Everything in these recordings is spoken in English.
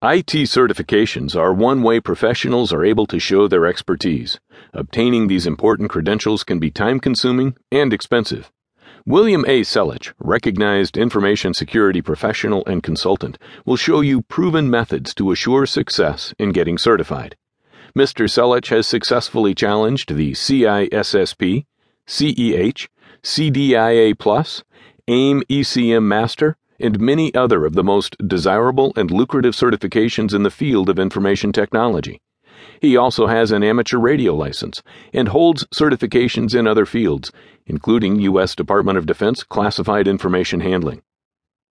IT certifications are one way professionals are able to show their expertise. Obtaining these important credentials can be time consuming and expensive. William A. Cellich, recognized information security professional and consultant, will show you proven methods to assure success in getting certified. Mr. Cellich has successfully challenged the CISSP, CEH, CDIA Plus, AIIM ECM Master, and many other of the most desirable and lucrative certifications in the field of information technology. He also has an amateur radio license and holds certifications in other fields, including U.S. Department of Defense classified information handling.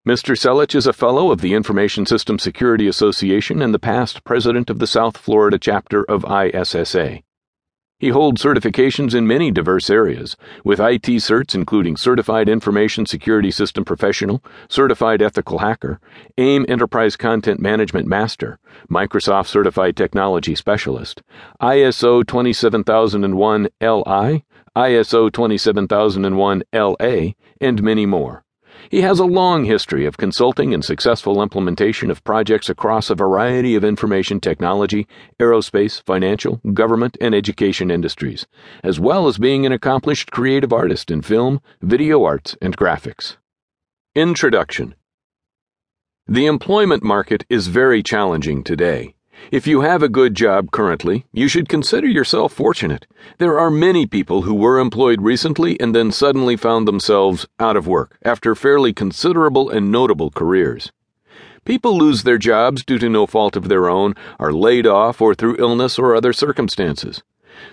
Mr. Cellich is a fellow of the Information System Security Association and the past president of the South Florida chapter of ISSA. He holds certifications in many diverse areas, with IT certs including Certified Information Security System Professional, Certified Ethical Hacker, AIIM Enterprise Content Management Master, Microsoft Certified Technology Specialist, ISO 27001 LI, ISO 27001 LA, and many more. He has a long history of consulting and successful implementation of projects across a variety of information technology, aerospace, financial, government, and education industries, as well as being an accomplished creative artist in film, video arts, and graphics. Introduction The employment market is very challenging today. If you have a good job currently, you should consider yourself fortunate. There are many people who were employed recently and then suddenly found themselves out of work after fairly considerable and notable careers. People lose their jobs due to no fault of their own, are laid off, or through illness or other circumstances.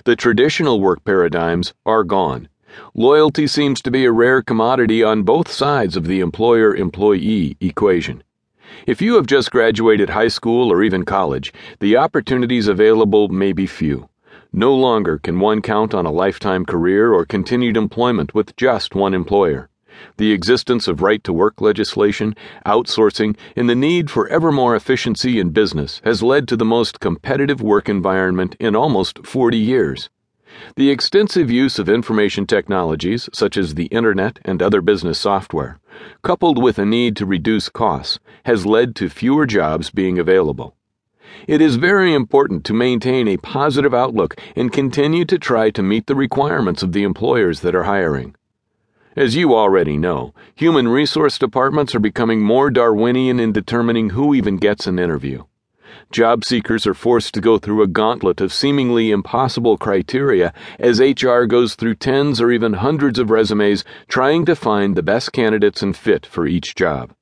The traditional work paradigms are gone. Loyalty seems to be a rare commodity on both sides of the employer employee equation. If you have just graduated high school or even college, the opportunities available may be few. No longer can one count on a lifetime career or continued employment with just one employer. The existence of right to work legislation, outsourcing, and the need for ever more efficiency in business has led to the most competitive work environment in almost 40 years. The extensive use of information technologies, such as the Internet and other business software, coupled with a need to reduce costs, has led to fewer jobs being available. It is very important to maintain a positive outlook and continue to try to meet the requirements of the employers that are hiring. As you already know, human resource departments are becoming more Darwinian in determining who even gets an interview. Job seekers are forced to go through a gauntlet of seemingly impossible criteria as HR goes through tens or even hundreds of resumes trying to find the best candidates and fit for each job.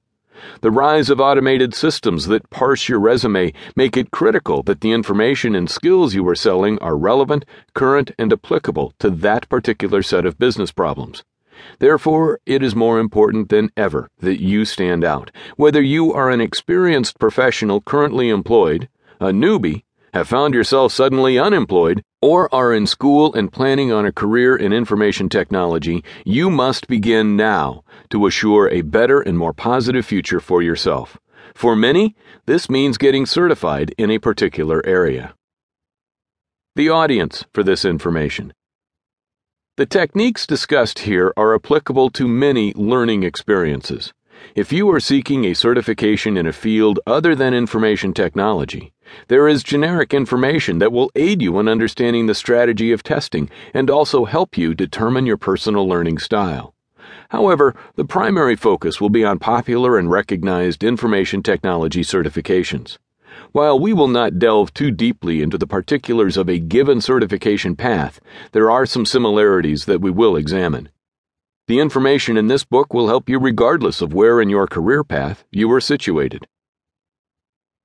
The rise of automated systems that parse your resume make it critical that the information and skills you are selling are relevant, current, and applicable to that particular set of business problems. Therefore, it is more important than ever that you stand out. Whether you are an experienced professional currently employed, a newbie, have found yourself suddenly unemployed, or are in school and planning on a career in information technology, you must begin now to assure a better and more positive future for yourself. For many, this means getting certified in a particular area. The audience for this information. The techniques discussed here are applicable to many learning experiences. If you are seeking a certification in a field other than information technology, there is generic information that will aid you in understanding the strategy of testing and also help you determine your personal learning style. However, the primary focus will be on popular and recognized information technology certifications. While we will not delve too deeply into the particulars of a given certification path, there are some similarities that we will examine. The information in this book will help you regardless of where in your career path you are situated.